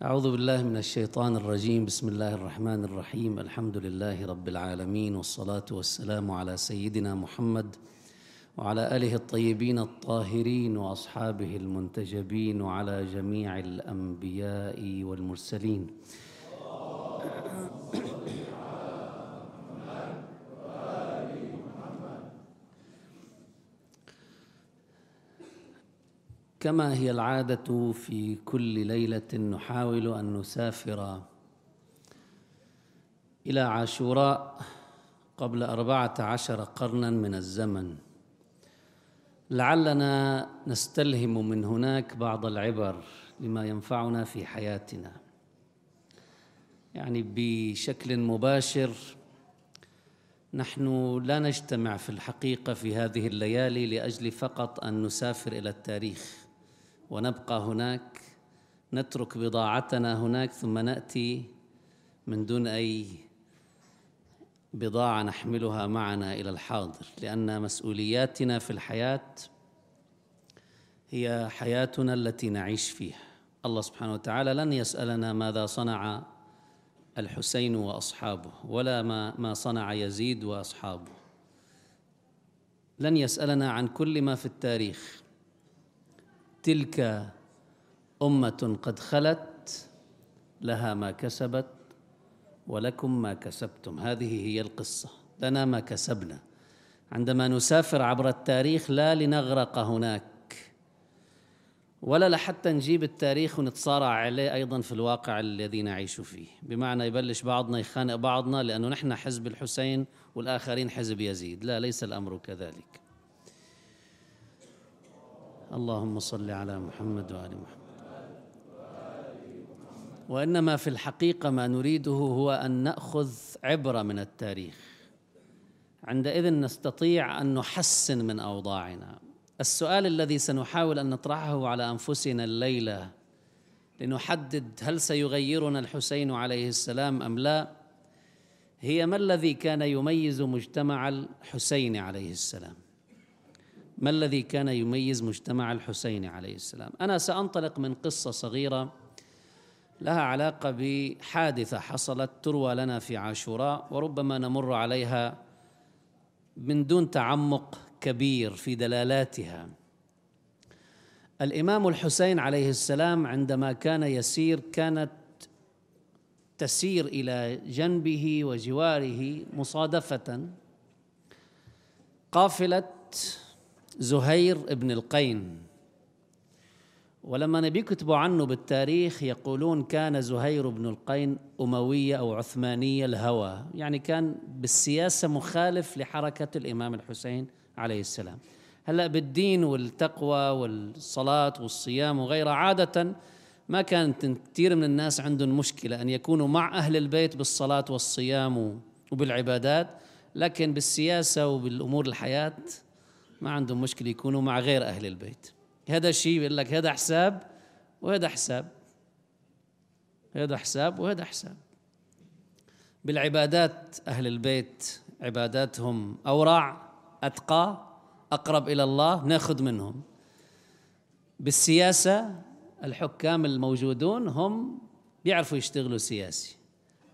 أعوذ بالله من الشيطان الرجيم. بسم الله الرحمن الرحيم. الحمد لله رب العالمين والصلاة والسلام على سيدنا محمد وعلى آله الطيبين الطاهرين وأصحابه المنتجبين وعلى جميع الأنبياء والمرسلين. كما هي العادة في كل ليلة نحاول أن نسافر إلى عاشوراء قبل أربعة عشر قرنا من الزمن. لعلنا نستلهم من هناك بعض العبر لما ينفعنا في حياتنا. يعني بشكل مباشر نحن لا نجتمع في الحقيقة في هذه الليالي لأجل فقط أن نسافر إلى التاريخ. ونبقى هناك نترك بضاعتنا هناك ثم نأتي من دون أي بضاعة نحملها معنا إلى الحاضر لأن مسؤولياتنا في الحياة هي حياتنا التي نعيش فيها. الله سبحانه وتعالى لن يسألنا ماذا صنع الحسين وأصحابه ولا ما ما صنع يزيد وأصحابه. لن يسألنا عن كل ما في التاريخ. تلك أمة قد خلت لها ما كسبت ولكم ما كسبتم. هذه هي القصة. لنا ما كسبنا. عندما نسافر عبر التاريخ لا لنغرق هناك ولا لحتى نجيب التاريخ ونتصارع عليه أيضا في الواقع الذي نعيش فيه. بمعنى يبلش بعضنا يخانق بعضنا لأنه نحن حزب الحسين والآخرين حزب يزيد. لا ليس الأمر كذلك. اللهم صل على محمد وآل محمد. وإنما في الحقيقة ما نريده هو أن نأخذ عبرة من التاريخ. عندئذ نستطيع أن نحسن من أوضاعنا. السؤال الذي سنحاول أن نطرحه على أنفسنا الليلة لنحدد هل سيغيرنا الحسين عليه السلام أم لا هي ما الذي كان يميز مجتمع الحسين عليه السلام؟ ما الذي كان يميز مجتمع الحسين عليه السلام؟ أنا سأنطلق من قصة صغيرة لها علاقة بحادثة حصلت تروى لنا في عاشوراء وربما نمر عليها من دون تعمق كبير في دلالاتها. الإمام الحسين عليه السلام عندما كان يسير كانت تسير إلى جنبه وجواره مصادفة. قافلة زهير بن القين. ولما نبي كتبوا عنه بالتاريخ يقولون كان زهير بن القين أموية أو عثمانية الهوى. يعني كان بالسياسة مخالف لحركة الإمام الحسين عليه السلام. هلأ بالدين والتقوى والصلاة والصيام وغيرها عادة ما كانت كثير من الناس عندهم مشكلة أن يكونوا مع أهل البيت بالصلاة والصيام وبالعبادات. لكن بالسياسة وبالأمور الحياة ما عندهم مشكلة يكونوا مع غير أهل البيت. هذا الشيء بيقول لك هذا حساب وهذا حساب. هذا حساب وهذا حساب. بالعبادات أهل البيت عباداتهم أورع أتقى أقرب إلى الله ناخذ منهم. بالسياسة الحكام الموجودون هم بيعرفوا يشتغلوا سياسي.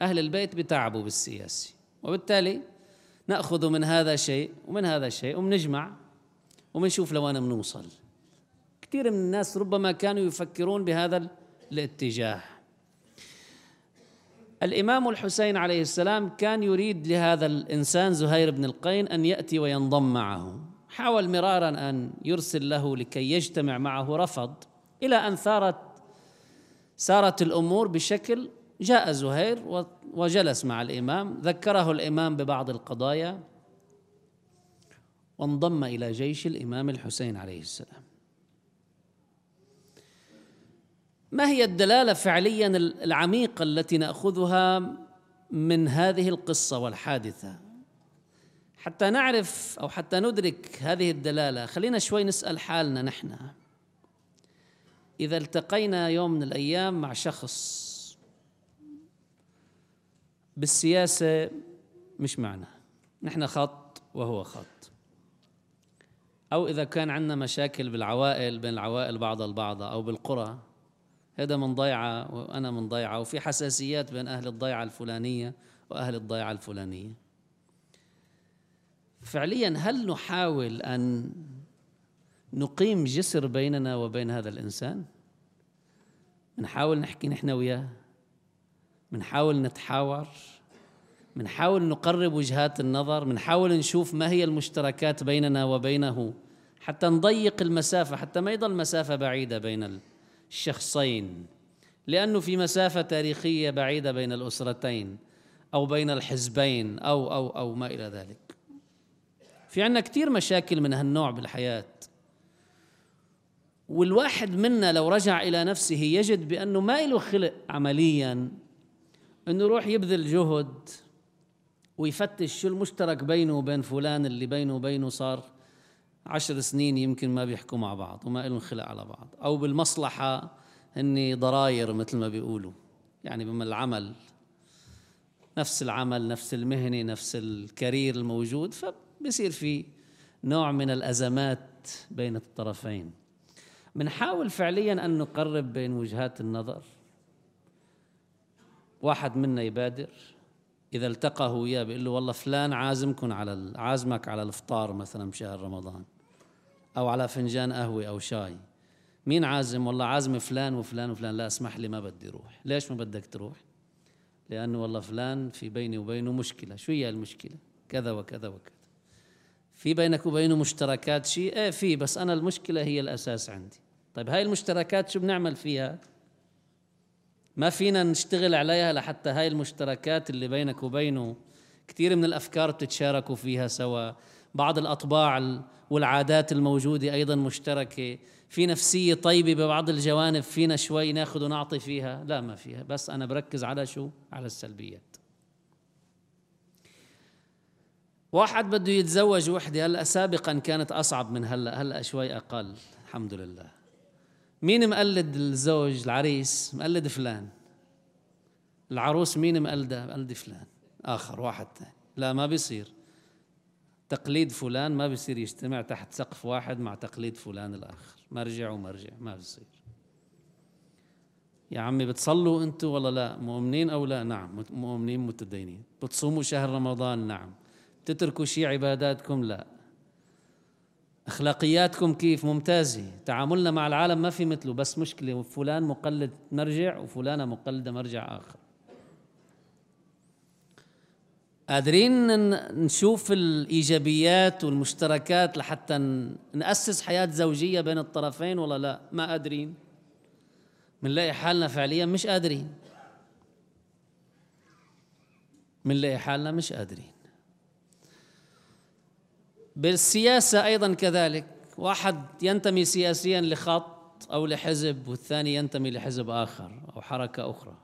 أهل البيت بتعبوا بالسياسي. وبالتالي نأخذ من هذا شيء ومن هذا شيء وبنجمع وبنشوف لوين بنوصل كثير من الناس ربما كانوا يفكرون بهذا الاتجاه. الإمام الحسين عليه السلام كان يريد لهذا الإنسان زهير بن القين أن يأتي وينضم معه. حاول مرارا أن يرسل له لكي يجتمع معه رفض. إلى أن ثارت سارت الأمور بشكل جاء زهير وجلس مع الإمام. ذكره الإمام ببعض القضايا. وانضم إلى جيش الإمام الحسين عليه السلام. ما هي الدلالة فعليا العميقة التي نأخذها من هذه القصة والحادثة؟ حتى نعرف أو حتى ندرك هذه الدلالة خلينا شوي نسأل حالنا نحن. إذا التقينا يوم من الأيام مع شخص بالسياسة مش معنا. نحن خط وهو خط. أو إذا كان عندنا مشاكل بالعوائل بين العوائل بعض البعض أو بالقرى هذا من ضيعة وأنا من ضيعة وفي حساسيات بين أهل الضيعة الفلانية وأهل الضيعة الفلانية. فعليا هل نحاول أن نقيم جسر بيننا وبين هذا الإنسان؟ نحاول نحكي نحن وياه؟ بنحاول نتحاور؟ بنحاول نقرب وجهات النظر بنحاول نشوف ما هي المشتركات بيننا وبينه حتى نضيق المسافة حتى ما يضل مسافة بعيدة بين الشخصين. لأنه في مسافة تاريخية بعيدة بين الأسرتين أو بين الحزبين أو أو أو ما إلى ذلك. في عنا كثير مشاكل من هالنوع بالحياة. والواحد منا لو رجع إلى نفسه يجد بأنه ما له خلق عمليا أنه يروح يبذل جهد ويفتش شو المشترك بينه وبين فلان اللي بينه وبينه صار عشر سنين يمكن ما بيحكوا مع بعض وما لهم خلق على بعض. أو بالمصلحة هني ضراير مثل ما بيقولوا. يعني بما العمل نفس العمل نفس المهنة نفس الكارير الموجود فبصير في نوع من الأزمات بين الطرفين. بنحاول فعليا أن نقرب بين وجهات النظر. واحد منا يبادر إذا التقى هو وياه بيقول له والله فلان عازمكم على عازمك على الإفطار مثلا بشهر رمضان أو على فنجان قهوة أو شاي. مين عازم؟ والله عازم فلان وفلان وفلان. لا اسمح لي ما بدي روح. ليش ما بدك تروح؟ لأنه والله فلان في بيني وبينه مشكلة. شو هي المشكلة؟ كذا وكذا وكذا. في بينك وبينه مشتركات شيء؟ إيه في بس أنا المشكلة هي الأساس عندي. طيب هاي المشتركات شو بنعمل فيها؟ ما فينا نشتغل عليها لحتى هاي المشتركات اللي بينك وبينه كثير من الأفكار بتتشاركوا فيها سوا. بعض الأطباع والعادات الموجودة أيضا مشتركة. في نفسية طيبة ببعض الجوانب فينا شوي ناخذ ونعطي فيها؟ لا ما فيها. بس أنا بركز على شو؟ على السلبيات. واحد بده يتزوج وحدة. هلأ سابقا كانت أصعب من هلأ. هلأ شوي أقل. الحمد لله. مين مقلد الزوج العريس؟ مقلد فلان. العروس مين مقلدة؟ مقلد فلان. آخر واحد ثاني لا ما بيصير. تقليد فلان ما بيصير يجتمع تحت سقف واحد مع تقليد فلان الآخر. مرجع ومرجع ما بيصير. يا عمي بتصلوا أنتم ولا لا؟ مؤمنين أو لا؟ نعم مؤمنين متدينين. بتصوموا شهر رمضان؟ نعم. تتركوا شيء عباداتكم؟ لا. أخلاقياتكم كيف؟ ممتازة. تعاملنا مع العالم ما في مثله بس مشكلة فلان مقلد مرجع وفلانة مقلدة مرجع آخر. قادرين نشوف الإيجابيات والمشتركات لحتى نأسس حياة زوجية بين الطرفين ولا لا؟ ما قادرين. بنلاقي حالنا فعليا مش قادرين. بنلاقي حالنا مش قادرين. بالسياسة أيضا كذلك. واحد ينتمي سياسيا لخط أو لحزب والثاني ينتمي لحزب آخر أو حركة أخرى.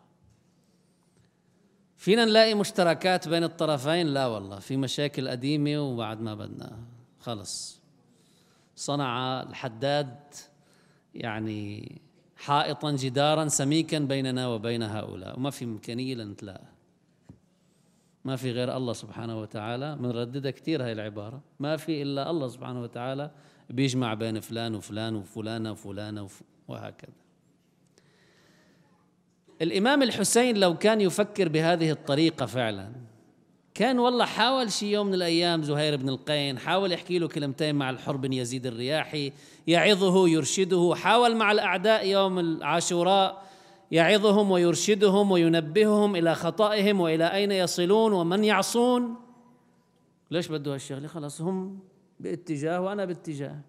فينا نلاقي مشتركات بين الطرفين؟ لا والله. في مشاكل قديمة وبعد ما بدنا. خلص. صنع الحداد يعني حائطا جدارا سميكا بيننا وبين هؤلاء. وما في إمكانية لنتلاقى. ما في غير الله سبحانه وتعالى. بنرددها كثير هاي العبارة. ما في إلا الله سبحانه وتعالى بيجمع بين فلان وفلان وفلانة وفلانة وهكذا. الإمام الحسين لو كان يفكر بهذه الطريقة فعلا كان والله حاول شي يوم من الأيام زهير بن القين حاول يحكي له كلمتين مع الحر بن يزيد الرياحي يعظه يرشده حاول مع الأعداء يوم العاشوراء يعظهم ويرشدهم وينبههم إلى خطئهم وإلى أين يصلون ومن يعصون. ليش بده هالشغلة؟ خلاص هم باتجاه وأنا باتجاه.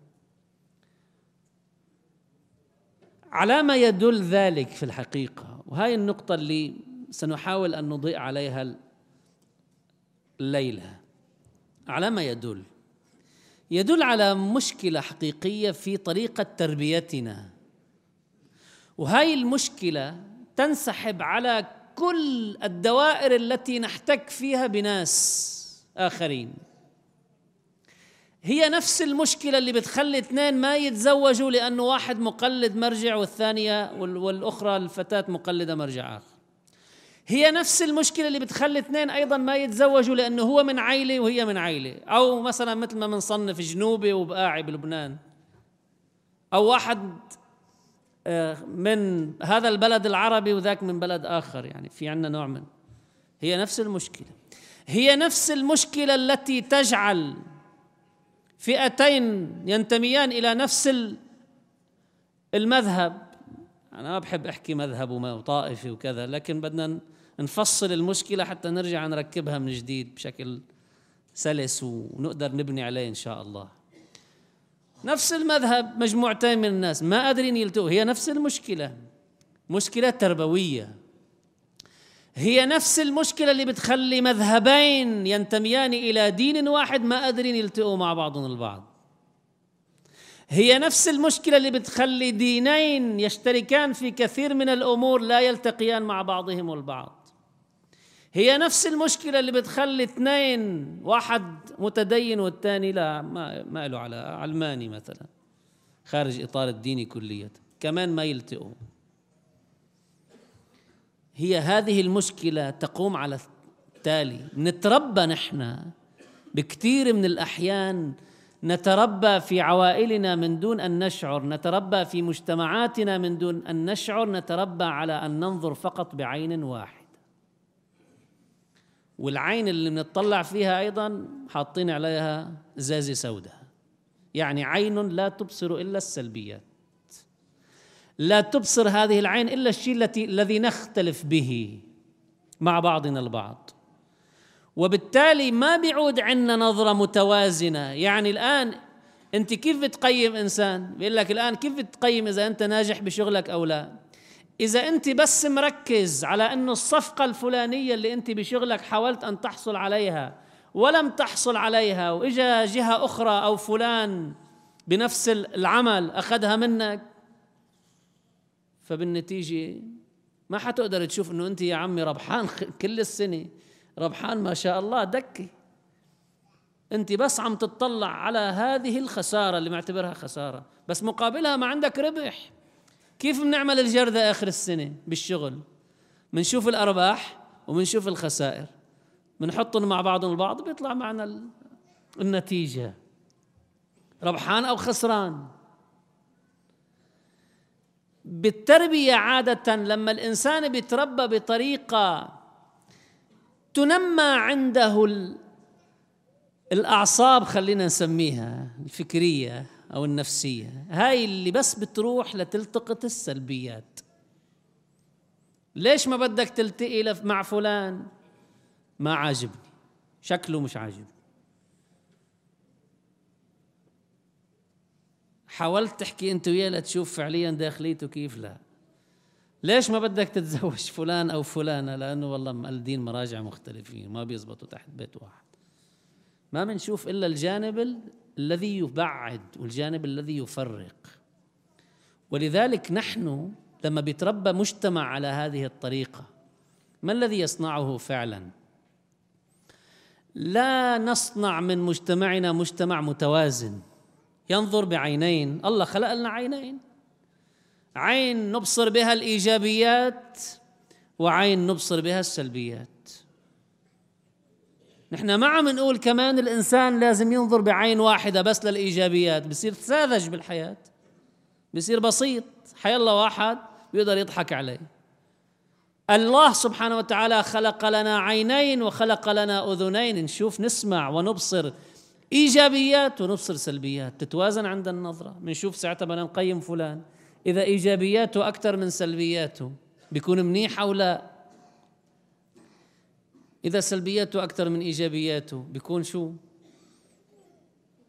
على ما يدل ذلك في الحقيقة وهي النقطة اللي سنحاول أن نضيء عليها الليلة. على ما يدل؟ يدل على مشكلة حقيقية في طريقة تربيتنا. وهاي المشكلة تنسحب على كل الدوائر التي نحتك فيها بناس آخرين. هي نفس المشكلة اللي بتخلي اثنين ما يتزوجوا لأنه واحد مقلد مرجع والثانية والأخرى الفتاة مقلدة مرجع آخر. هي نفس المشكلة اللي بتخلي اثنين أيضا ما يتزوجوا لأنه هو من عيلة وهي من عيلة. أو مثلا مثل ما بنصنف جنوبي وبقاعي بلبنان. أو واحد من هذا البلد العربي وذاك من بلد آخر يعني في عندنا نوع من. هي نفس المشكلة. هي نفس المشكلة التي تجعل فئتين ينتميان إلى نفس المذهب. أنا ما بحب أحكي مذهب وطائفي وكذا لكن بدنا نفصل المشكلة حتى نرجع نركبها من جديد بشكل سلس ونقدر نبني عليه إن شاء الله. نفس المذهب مجموعتين من الناس ما قادرين يلتقوا. هي نفس المشكلة مشكلة تربوية. هي نفس المشكلة اللي بتخلي مذهبين ينتميان إلى دين واحد ما قادرين يلتقوا مع بعضهم البعض. هي نفس المشكلة اللي بتخلي دينين يشتركان في كثير من الأمور لا يلتقيان مع بعضهم البعض. هي نفس المشكلة اللي بتخلي اثنين واحد متدين والثاني لا ما, ما له على علماني مثلا خارج إطار الديني كليا. كمان ما يلتقوا هي هذه المشكلة تقوم على التالي. نتربى نحن بكثير من الأحيان نتربى في عوائلنا من دون أن نشعر نتربى في مجتمعاتنا من دون أن نشعر نتربى على أن ننظر فقط بعين واحدة. والعين اللي بنطلع فيها أيضا حاطين عليها ازازه سوداء. يعني عين لا تبصر إلا السلبيات. لا تبصر هذه العين إلا الشيء التي الذي نختلف به مع بعضنا البعض. وبالتالي ما بيعود عندنا نظرة متوازنة. يعني الآن أنت كيف بتقيم إنسان؟ بيقول لك الآن كيف بتقيم إذا أنت ناجح بشغلك أو لا؟ إذا أنت بس مركز على أنه الصفقة الفلانية اللي أنت بشغلك حاولت أن تحصل عليها ولم تحصل عليها وإجا جهة أخرى أو فلان بنفس العمل أخذها منك فبالنتيجة ما حتقدر تشوف أنه أنت يا عمي ربحان كل السنة ربحان ما شاء الله دكي أنت بس عم تطلع على هذه الخسارة اللي معتبرها خسارة بس مقابلها ما عندك ربح. كيف بنعمل الجردة آخر السنة بالشغل؟ بنشوف الأرباح وبنشوف الخسائر. بنحطهم مع بعضهم البعض بيطلع معنا النتيجة. ربحان أو خسران. بالتربية عادة لما الإنسان بيتربى بطريقة تنمى عنده الأعصاب خلينا نسميها الفكرية أو النفسية. هاي اللي بس بتروح لتلتقط السلبيات. ليش ما بدك تلتقي مع فلان؟ ما عاجبني. شكله مش عاجبني. حاولت تحكي أنت وياه لتشوف فعليا داخليته كيف؟ لا. ليش ما بدك تتزوج فلان أو فلانة؟ لأنه والله مقلدين مراجع مختلفين ما بيزبطوا تحت بيت واحد. ما بنشوف إلا الجانب الذي يبعد والجانب الذي يفرق. ولذلك نحن لما بيتربى مجتمع على هذه الطريقة ما الذي يصنعه فعلا؟ لا نصنع من مجتمعنا مجتمع متوازن. ينظر بعينين الله خلق لنا عينين. عين نبصر بها الإيجابيات وعين نبصر بها السلبيات. نحن ما عم نقول كمان الإنسان لازم ينظر بعين واحدة بس للإيجابيات. بصير ساذج بالحياة. بصير بسيط. حي الله واحد بيقدر يضحك عليه. الله سبحانه وتعالى خلق لنا عينين وخلق لنا أذنين. نشوف نسمع ونبصر إيجابيات ونبصر سلبيات. تتوازن عند النظرة. بنشوف ساعتها بدنا نقيم فلان. إذا إيجابياته أكثر من سلبياته بيكون منيح أو لا؟ إذا سلبياته أكثر من إيجابياته بيكون شو؟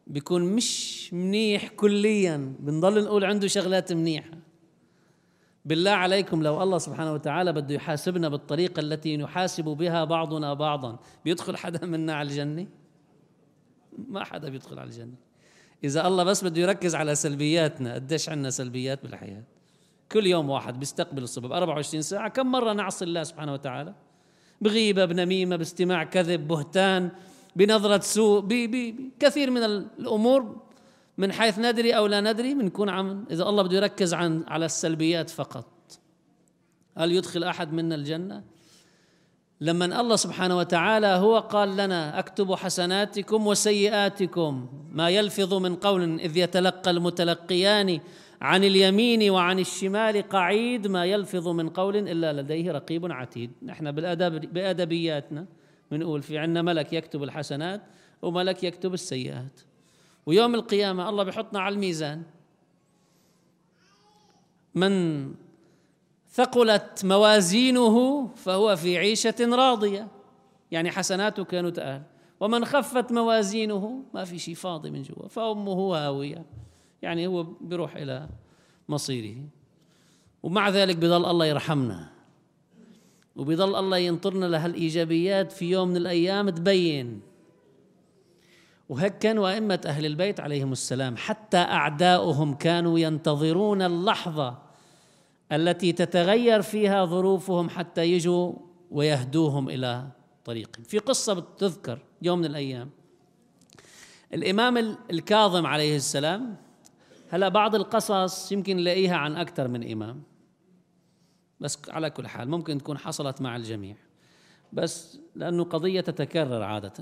بيكون مش منيح كليا. بنضل نقول عنده شغلات منيحة. بالله عليكم لو الله سبحانه وتعالى بده يحاسبنا بالطريقة التي نحاسب بها بعضنا بعضا بيدخل حدا منا على الجنة؟ ما حدا بيدخل على الجنة. إذا الله بس بده يركز على سلبياتنا قديش عندنا سلبيات بالحياة؟ كل يوم واحد بيستقبل الصبح 24 ساعة كم مرة نعصي الله سبحانه وتعالى؟ بغيبة بنميمة باستماع كذب بهتان بنظرة سوء بكثير من الأمور من حيث ندري أو لا ندري بنكون عم إذا الله بده يركز عن على السلبيات فقط. هل يدخل أحد منا الجنة؟ لما الله سبحانه وتعالى هو قال لنا أكتب حسناتكم وسيئاتكم. ما يلفظ من قول إذ يتلقى المتلقيان عن اليمين وعن الشمال قعيد ما يلفظ من قول إلا لديه رقيب عتيد. نحن بالادب بأدبياتنا بنقول في عندنا ملك يكتب الحسنات وملك يكتب السيئات. ويوم القيامة الله بحطنا على الميزان. من ثقلت موازينه فهو في عيشة راضية. يعني حسناته كانوا تقال. ومن خفت موازينه ما في شيء فاضي من جوا فأمه هاوية. يعني هو بيروح إلى مصيره. ومع ذلك بضل الله يرحمنا. وبضل الله ينطرنا لهالإيجابيات في يوم من الأيام تبين. وهيك كانوا أئمة أهل البيت عليهم السلام حتى أعداؤهم كانوا ينتظرون اللحظة التي تتغير فيها ظروفهم حتى يجوا ويهدوهم إلى طريق في قصة بتذكر يوم من الأيام الإمام الكاظم عليه السلام هلا بعض القصص يمكن نلاقيها عن أكثر من إمام. بس على كل حال ممكن تكون حصلت مع الجميع. بس لأنه قضية تتكرر عادة.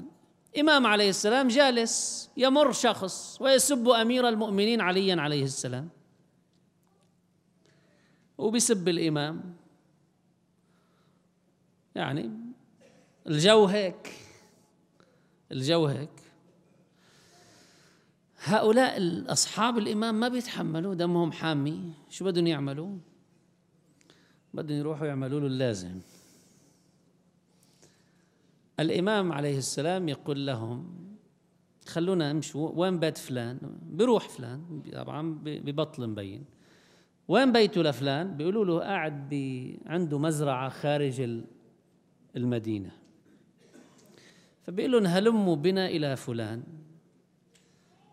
إمام عليه السلام جالس يمر شخص ويسب أمير المؤمنين عليا عليه السلام. وبيسب الإمام. يعني الجو هيك. الجو هيك. هؤلاء أصحاب الإمام ما بيتحملوا دمهم حامي. شو بدهم يعملوا؟ بدهم يروحوا يعملوا له اللازم. الإمام عليه السلام يقول لهم خلونا امشوا وين بيت فلان؟ بيروح فلان. طبعا ببطل مبين. وين بيته لفلان؟ بيقولوا له قاعد عنده مزرعة خارج المدينة. فبيقول لهم هلموا بنا إلى فلان.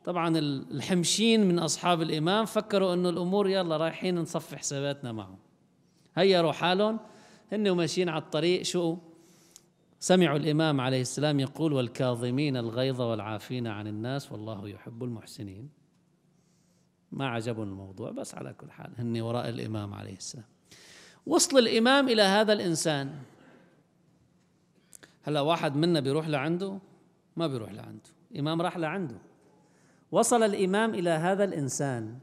طبعا الحمشين من أصحاب الإمام فكروا أنه الأمور يلا رايحين نصفي حساباتنا معه هيروا حالهم. هن وماشيين على الطريق. شو؟ سمعوا الإمام عليه السلام يقول والكاظمين الغيظ والعافين عن الناس والله يحب المحسنين. ما عجبهم الموضوع بس على كل حال هن وراء الإمام عليه السلام. وصل الإمام إلى هذا الإنسان. هلا واحد منا بيروح لعنده؟ ما بيروح لعنده. إمام راح لعنده. وصل الإمام إلى هذا الإنسان.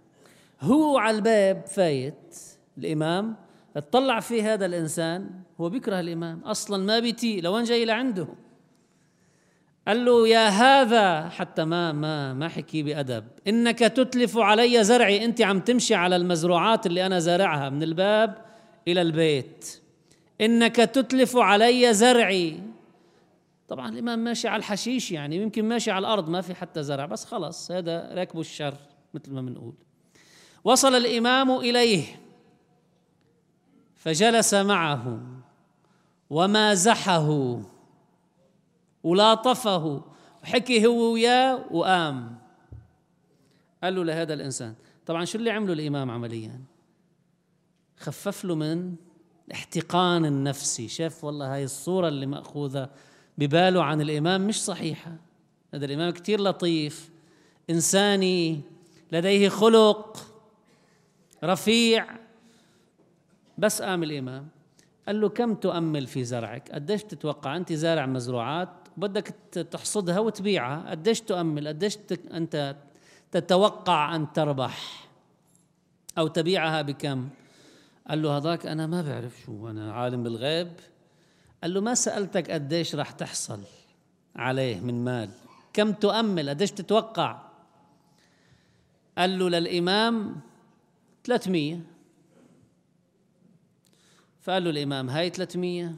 هو على الباب فايت الإمام اطلع في هذا الإنسان هو بيكره الإمام. أصلا ما بيتي لوين جاي لعنده؟ قال له يا هذا. حتى ما ما ما حكي بأدب. إنك تتلف علي زرعي أنت عم تمشي على المزروعات اللي أنا زارعها من الباب إلى البيت. إنك تتلف علي زرعي. طبعا الإمام ماشي على الحشيش يعني يمكن ماشي على الأرض ما في حتى زرع بس خلص هذا راكبه الشر مثل ما بنقول. وصل الإمام إليه فجلس معه ومازحه ولاطفه وحكي هو وياه وقام. قال له لهذا الإنسان طبعا شو اللي عمله الإمام عمليا؟ خفف له من الاحتقان النفسي شاف والله هاي الصورة اللي مأخوذة بباله عن الإمام مش صحيحة. هذا الإمام كتير لطيف إنساني لديه خلق رفيع. بس قام الإمام قال له كم تؤمل في زرعك؟ قديش تتوقع أنت زارع مزروعات؟ بدك تحصدها وتبيعها. قديش تؤمل؟ قديش أنت تتوقع أن تربح؟ أو تبيعها بكم؟ قال له هذاك أنا ما بعرف شو أنا عالم بالغيب. قال له ما سألتك قديش راح تحصل عليه من مال؟ كم تؤمل؟ قديش تتوقع؟ قال له للإمام 300 فقال له الإمام هاي 300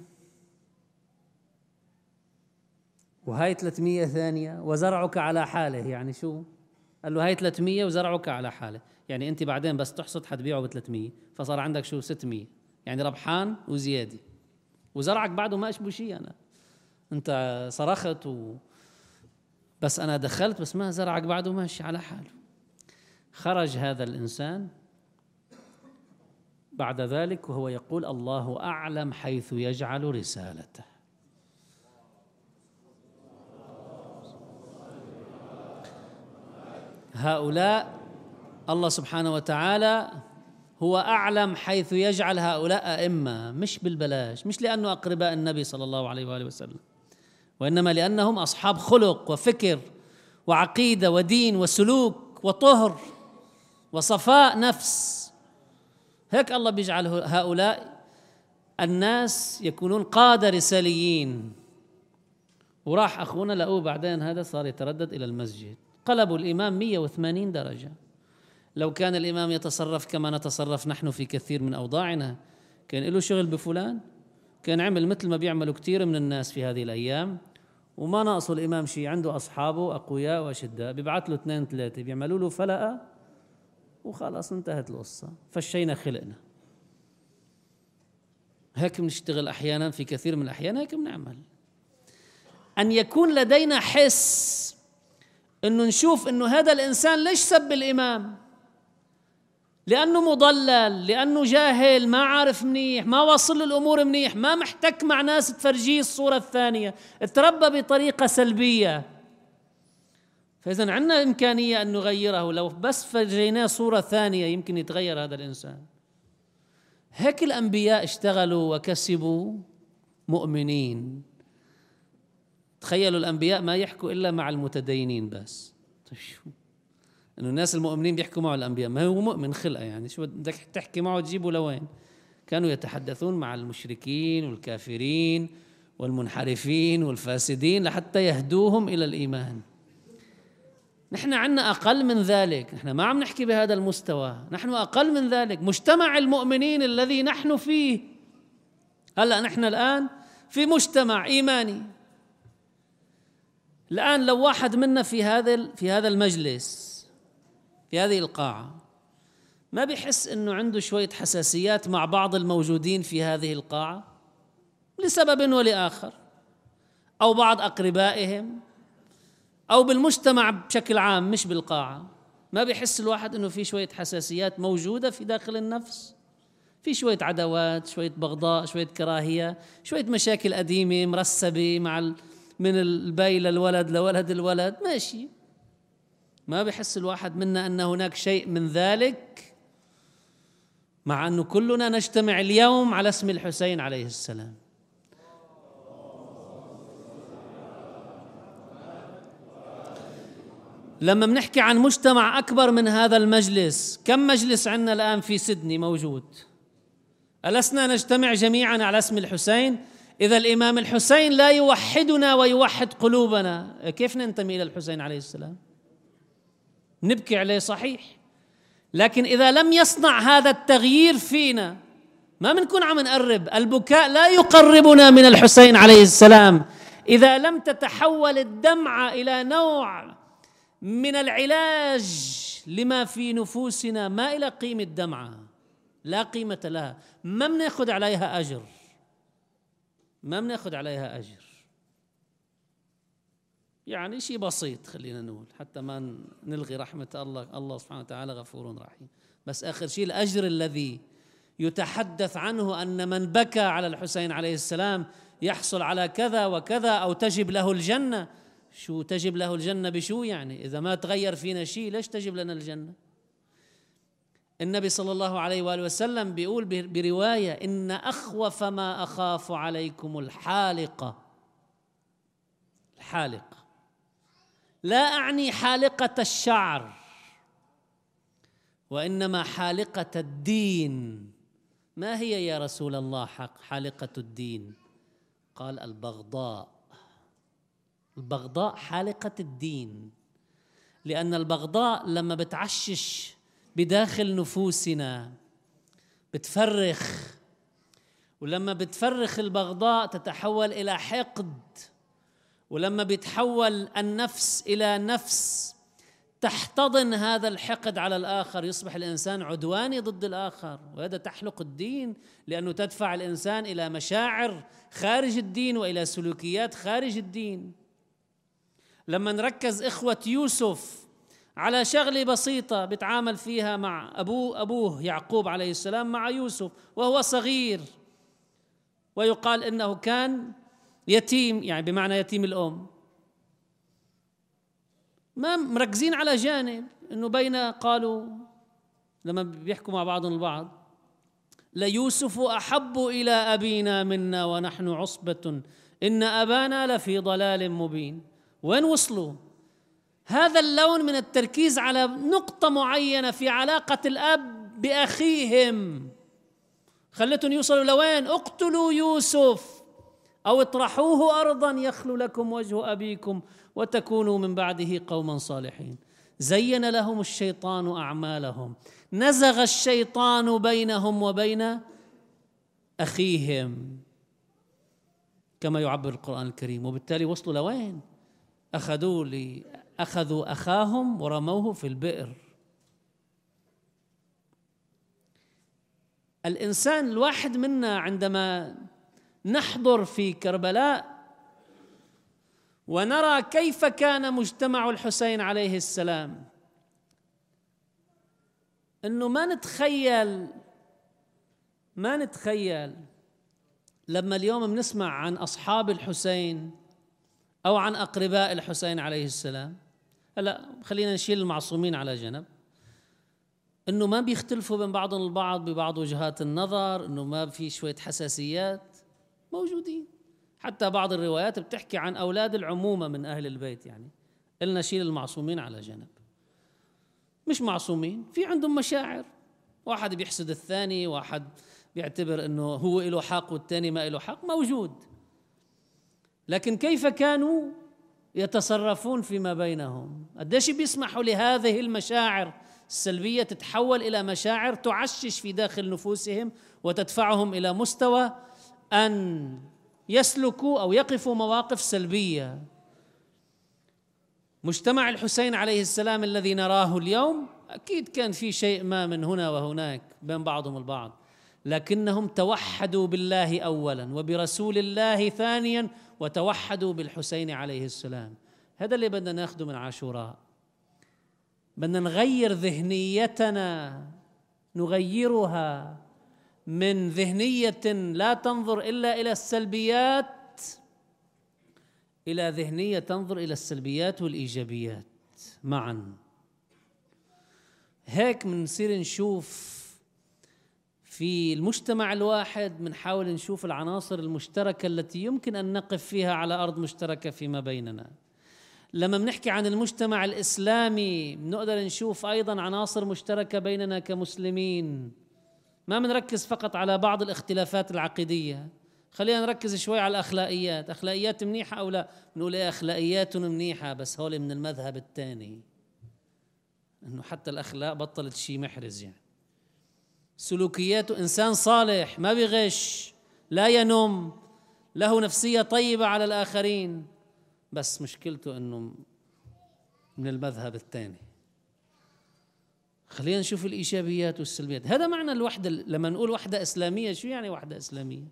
وهاي 300 ثانية؟ وزرعك على حاله. يعني شو؟ قال له هاي 300 وزرعك على حاله. يعني أنت بعدين بس تحصد حتبيعه ب 300 فصار عندك شو؟ 600 يعني ربحان وزيادة. وزرعك بعده ما اشبه شيء أنا. أنت صرخت و بس أنا دخلت بس ما زرعك بعده ماشي على حاله. خرج هذا الإنسان بعد ذلك وهو يقول الله أعلم حيث يجعل رسالته. هؤلاء الله سبحانه وتعالى هو أعلم حيث يجعل هؤلاء أئمة مش بالبلاش مش لأنه أقرباء النبي صلى الله عليه وآله وسلم وإنما لأنهم أصحاب خلق وفكر وعقيدة ودين وسلوك وطهر وصفاء نفس. هيك الله بيجعل هؤلاء الناس يكونون قادة رساليين. وراح أخونا لقوه بعدين هذا صار يتردد إلى المسجد. قلبوا الإمام 180 درجة. لو كان الإمام يتصرف كما نتصرف نحن في كثير من أوضاعنا. كان له شغل بفلان كان عمل مثل ما بيعملوا كثير من الناس في هذه الأيام. وما ناقصه الإمام شيء عنده أصحابه أقوياء وأشداء. بيبعث له اثنين ثلاثة بيعملوا له فلقة وخلاص انتهت القصة. فشينا خلقنا. هيك بنشتغل أحيانا في كثير من الأحيان هيك بنعمل. أن يكون لدينا حس أنه نشوف أنه هذا الإنسان ليش سب الإمام؟ لأنه مضلل لأنه جاهل ما عارف منيح ما واصل الأمور منيح ما محتك مع ناس تفرجيه الصورة الثانية تربى بطريقة سلبية. فإذا عندنا إمكانية أن نغيره لو بس فرجيناه صورة ثانية يمكن يتغير هذا الإنسان. هيك الأنبياء اشتغلوا وكسبوا مؤمنين. تخيلوا الأنبياء ما يحكوا إلا مع المتدينين بس. طيب شو؟ إنه الناس المؤمنين بيحكوا معه الأنبياء. ما هو مؤمن خلقة يعني. شو بدك تحكي معه تجيبه لوين؟ كانوا يتحدثون مع المشركين والكافرين والمنحرفين والفاسدين لحتى يهدوهم إلى الإيمان. نحن عندنا أقل من ذلك. نحن ما عم نحكي بهذا المستوى. نحن أقل من ذلك. مجتمع المؤمنين الذي نحن فيه. هلأ نحن الآن في مجتمع إيماني. الآن لو واحد منا في هذا في هذا المجلس في هذه القاعة. ما بيحس إنه عنده شوية حساسيات مع بعض الموجودين في هذه القاعة؟ لسبب ولآخر. أو بعض أقربائهم. أو بالمجتمع بشكل عام مش بالقاعة. ما بيحس الواحد إنه في شوية حساسيات موجودة في داخل النفس؟ في شوية عداوات شوية بغضاء شوية كراهية شوية مشاكل قديمة مرسبة مع من البي للولد لولد الولد. ماشي. ما بحس الواحد منا أن هناك شيء من ذلك مع أنه كلنا نجتمع اليوم على اسم الحسين عليه السلام. لما بنحكي عن مجتمع أكبر من هذا المجلس كم مجلس عندنا الآن في سدني موجود؟ ألسنا نجتمع جميعا على اسم الحسين؟ إذا الإمام الحسين لا يوحدنا ويوحد قلوبنا كيف ننتمي إلى الحسين عليه السلام؟ نبكي عليه صحيح. لكن إذا لم يصنع هذا التغيير فينا ما بنكون عم نقرب. البكاء لا يقربنا من الحسين عليه السلام. إذا لم تتحول الدمعة إلى نوع من العلاج لما في نفوسنا ما إلى قيمة دمعة. لا قيمة لها. ما بناخذ عليها أجر. ما بناخذ عليها أجر. يعني شيء بسيط خلينا نقول حتى ما نلغي رحمة الله الله سبحانه وتعالى غفور رحيم. بس آخر شيء الأجر الذي يتحدث عنه أن من بكى على الحسين عليه السلام يحصل على كذا وكذا أو تجب له الجنة. شو تجب له الجنة بشو يعني؟ إذا ما تغير فينا شيء ليش تجب لنا الجنة؟ النبي صلى الله عليه وآله وسلم بيقول برواية إن أخوف ما أخاف عليكم الحالقة الحالقة لا أعني حالقة الشعر وإنما حالقة الدين. ما هي يا رسول الله حق حالقة الدين؟ قال البغضاء. البغضاء حالقة الدين لأن البغضاء لما بتعشش بداخل نفوسنا بتفرخ ولما بتفرخ البغضاء تتحول إلى حقد. ولما بيتحول النفس إلى نفس تحتضن هذا الحقد على الآخر. يصبح الإنسان عدواني ضد الآخر وهذا تحلق الدين لأنه تدفع الإنسان إلى مشاعر خارج الدين وإلى سلوكيات خارج الدين. لما نركز إخوة يوسف على شغلة بسيطة بيتعامل فيها مع ابوه أبوه يعقوب عليه السلام مع يوسف وهو صغير ويقال إنه كان يتيم يعني بمعنى يتيم الأم. ما مركزين على جانب إنه بين قالوا لما بيحكوا مع بعضهم البعض ليوسف أحب إلى أبينا منا ونحن عصبة إن أبانا لفي ضلال مبين. وين وصلوا؟ هذا اللون من التركيز على نقطة معينة في علاقة الأب بأخيهم. خلتهم يوصلوا لوين؟ اقتلوا يوسف. أو اطرحوه أرضا يخلو لكم وجه أبيكم وتكونوا من بعده قوما صالحين. زين لهم الشيطان أعمالهم. نزغ الشيطان بينهم وبين أخيهم. كما يعبر القرآن الكريم. وبالتالي وصلوا لوين؟ أخذوا لي أخذوا أخاهم ورموه في البئر. الإنسان الواحد منا عندما نحضر في كربلاء ونرى كيف كان مجتمع الحسين عليه السلام. إنه ما نتخيل ما نتخيل لما اليوم بنسمع عن أصحاب الحسين أو عن أقرباء الحسين عليه السلام. هلا خلينا نشيل المعصومين على جنب. إنه ما بيختلفوا بين بعضهم البعض ببعض وجهات النظر إنه ما في شوية حساسيات. موجودين. حتى بعض الروايات بتحكي عن أولاد العمومة من أهل البيت يعني. قلنا شيل المعصومين على جنب. مش معصومين في عندهم مشاعر. واحد بيحسد الثاني واحد بيعتبر إنه هو له حق والثاني ما له حق موجود. لكن كيف كانوا يتصرفون فيما بينهم؟ قديش بيسمحوا لهذه المشاعر السلبية تتحول إلى مشاعر تعشش في داخل نفوسهم وتدفعهم إلى مستوى أن يسلكوا أو يقفوا مواقف سلبية. مجتمع الحسين عليه السلام الذي نراه اليوم أكيد كان في شيء ما من هنا وهناك بين بعضهم البعض لكنهم توحدوا بالله اولا وبرسول الله ثانيا وتوحدوا بالحسين عليه السلام. هذا اللي بدنا ناخذه من عاشوراء. بدنا نغير ذهنيتنا نغيرها. من ذهنية لا تنظر إلا إلى السلبيات إلى ذهنية تنظر إلى السلبيات والإيجابيات معا. هيك بنصير نشوف في المجتمع الواحد بنحاول نشوف العناصر المشتركة التي يمكن أن نقف فيها على أرض مشتركة فيما بيننا. لما بنحكي عن المجتمع الإسلامي بنقدر نشوف أيضا عناصر مشتركة بيننا كمسلمين. ما بنركز فقط على بعض الاختلافات العقيدية. خلينا نركز شوي على الأخلاقيات. أخلاقيات منيحة أو لا؟ بنقول إيه أخلاقيات منيحة بس هول من المذهب الثاني إنه حتى الأخلاق بطلت شيء محرز يعني. سلوكياته إنسان صالح ما بيغش لا ينم له نفسية طيبة على الآخرين. بس مشكلته إنه من المذهب الثاني خلينا نشوف الإيجابيات والسلبيات. هذا معنى الوحدة. لما نقول وحدة إسلامية شو يعني وحدة إسلامية؟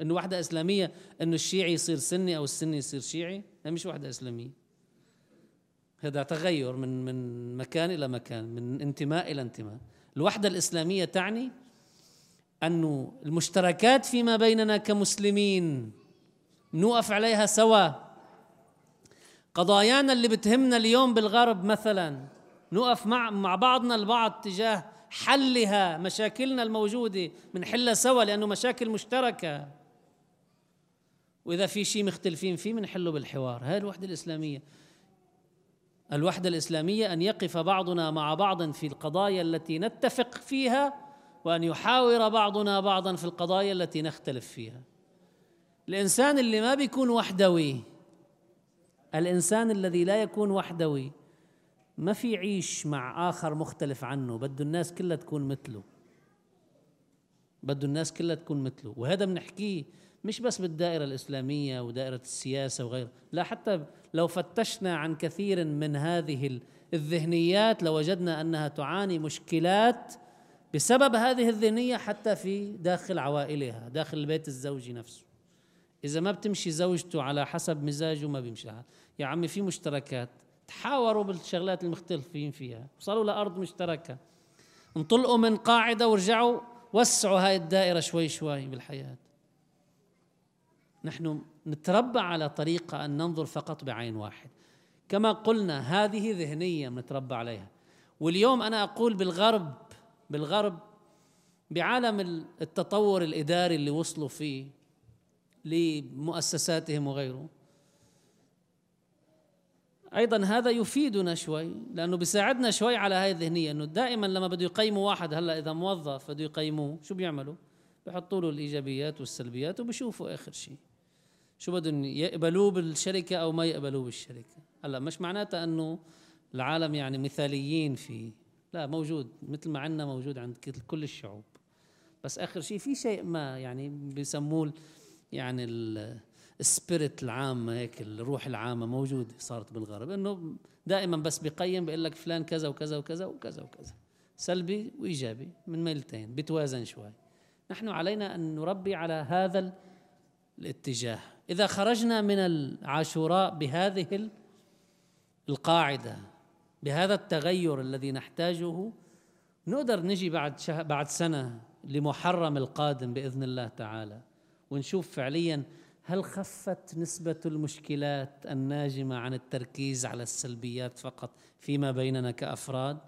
انه وحدة إسلامية انه الشيعي يصير سني أو السني يصير شيعي؟ هذا مش وحدة إسلامية. هذا تغير من من مكان إلى مكان من انتماء إلى انتماء. الوحدة الإسلامية تعني انه المشتركات فيما بيننا كمسلمين نوقف عليها سوا. قضايانا اللي بتهمنا اليوم بالغرب مثلا نقف مع مع بعضنا البعض تجاه حلها مشاكلنا الموجودة بنحلها سوا لأنه مشاكل مشتركة. وإذا في شيء مختلفين فيه بنحله بالحوار. هاي الوحدة الإسلامية. الوحدة الإسلامية أن يقف بعضنا مع بعض في القضايا التي نتفق فيها وأن يحاور بعضنا بعضا في القضايا التي نختلف فيها. الإنسان اللي ما بيكون وحدوي الإنسان الذي لا يكون وحدوي ما في يعيش مع آخر مختلف عنه بده الناس كلها تكون مثله. بده الناس كلها تكون مثله. وهذا بنحكيه مش بس بالدائرة الإسلامية ودائرة السياسة وغيرها لا حتى لو فتشنا عن كثير من هذه الذهنيات لوجدنا أنها تعاني مشكلات بسبب هذه الذهنية حتى في داخل عوائلها داخل البيت الزوجي نفسه. إذا ما بتمشي زوجته على حسب مزاجه ما بيمشي. يا عمي في مشتركات. تحاوروا بالشغلات المختلفين فيها. وصلوا لأرض مشتركة. انطلقوا من قاعدة ورجعوا وسعوا هاي الدائرة شوي شوي بالحياة. نحن نتربى على طريقة أن ننظر فقط بعين واحد. كما قلنا هذه ذهنية نتربى عليها. واليوم أنا أقول بالغرب بالغرب بعالم التطور الإداري اللي وصلوا فيه لمؤسساتهم وغيره أيضا هذا يفيدنا شوي لأنه بيساعدنا شوي على هاي الذهنية إنه دائما لما بده يقيموا واحد هلأ إذا موظف بده يقيموه شو بيعملوا؟ بحطوا له الإيجابيات والسلبيات وبشوفوا آخر شيء شو بدهم يقبلوه بالشركة أو ما يقبلوه بالشركة. هلأ مش معناتها إنه العالم يعني مثاليين فيه. لا موجود مثل ما عندنا موجود عند كل الشعوب. بس آخر شيء في شيء ما يعني بيسموه يعني السبيريت العامة هيك الروح العامة موجودة صارت بالغرب. إنه دائما بس بيقيم بيقول لك فلان كذا وكذا وكذا وكذا وكذا. سلبي وإيجابي من ميلتين بتوازن شوي. نحن علينا أن نربي على هذا الاتجاه. إذا خرجنا من العاشوراء بهذه القاعدة بهذا التغير الذي نحتاجه نقدر نجي بعد بعد سنة لمحرم القادم بإذن الله تعالى ونشوف فعليا هل خفت نسبة المشكلات الناجمة عن التركيز على السلبيات فقط فيما بيننا كأفراد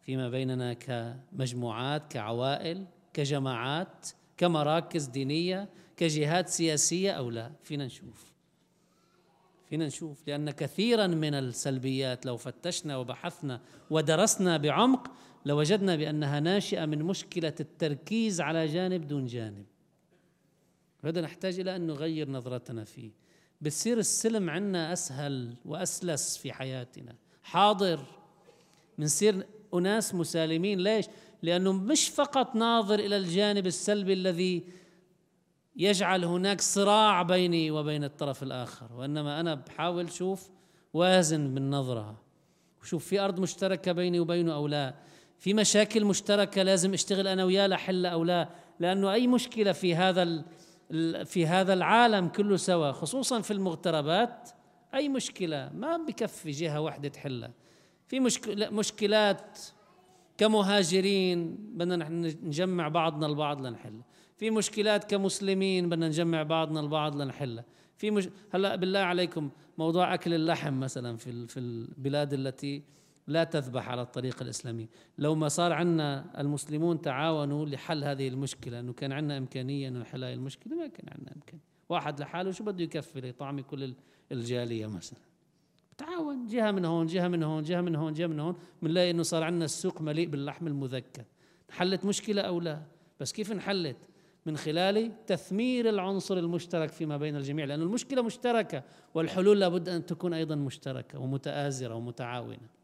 فيما بيننا كمجموعات كعوائل كجماعات كمراكز دينية كجهات سياسية أو لا؟ فينا نشوف. فينا نشوف لأن كثيرا من السلبيات لو فتشنا وبحثنا ودرسنا بعمق لوجدنا بأنها ناشئة من مشكلة التركيز على جانب دون جانب. هذا نحتاج إلى أن نغير نظرتنا فيه. بتصير السلم عنا أسهل وأسلس في حياتنا. حاضر. بنصير أناس مسالمين. ليش؟ لأنه مش فقط ناظر إلى الجانب السلبي الذي يجعل هناك صراع بيني وبين الطرف الآخر وإنما أنا بحاول شوف وازن بالنظرة وشوف في أرض مشتركة بيني وبينه أو لا؟ في مشاكل مشتركة لازم أشتغل أنا وياه لحلها أو لا؟ لأنه أي مشكلة في هذا في هذا العالم كله سوا خصوصا في المغتربات أي مشكلة؟ ما بكفي جهة واحدة تحلها. في مشكلة مشكلات كمهاجرين بدنا نجمع بعضنا البعض لنحل. في مشكلات كمسلمين بدنا نجمع بعضنا البعض لنحلها في مش... هلأ بالله عليكم موضوع أكل اللحم مثلا في في البلاد التي لا تذبح على الطريقة الإسلامية لو ما صار عندنا المسلمون تعاونوا لحل هذه المشكلة أنه كان عندنا إمكانية أن نحل هذه المشكلة ما كان عندنا إمكانية. واحد لحاله شو بده يكفي ليطعمي كل الجالية مثلا؟ تعاون جهة من هون جهة من هون جهة من هون جهة من هون بنلاقي أنه صار عندنا السوق مليء باللحم المذكى حلت مشكلة أو لا؟ بس كيف انحلت؟ من خلال تثمير العنصر المشترك فيما بين الجميع لأن المشكلة مشتركة والحلول لابد أن تكون أيضا مشتركة ومتآزرة ومتعاونة.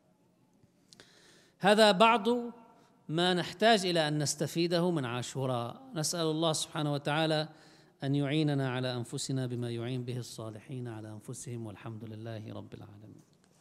هذا بعض ما نحتاج إلى أن نستفيده من عاشوراء. نسأل الله سبحانه وتعالى أن يعيننا على أنفسنا بما يعين به الصالحين على أنفسهم والحمد لله رب العالمين.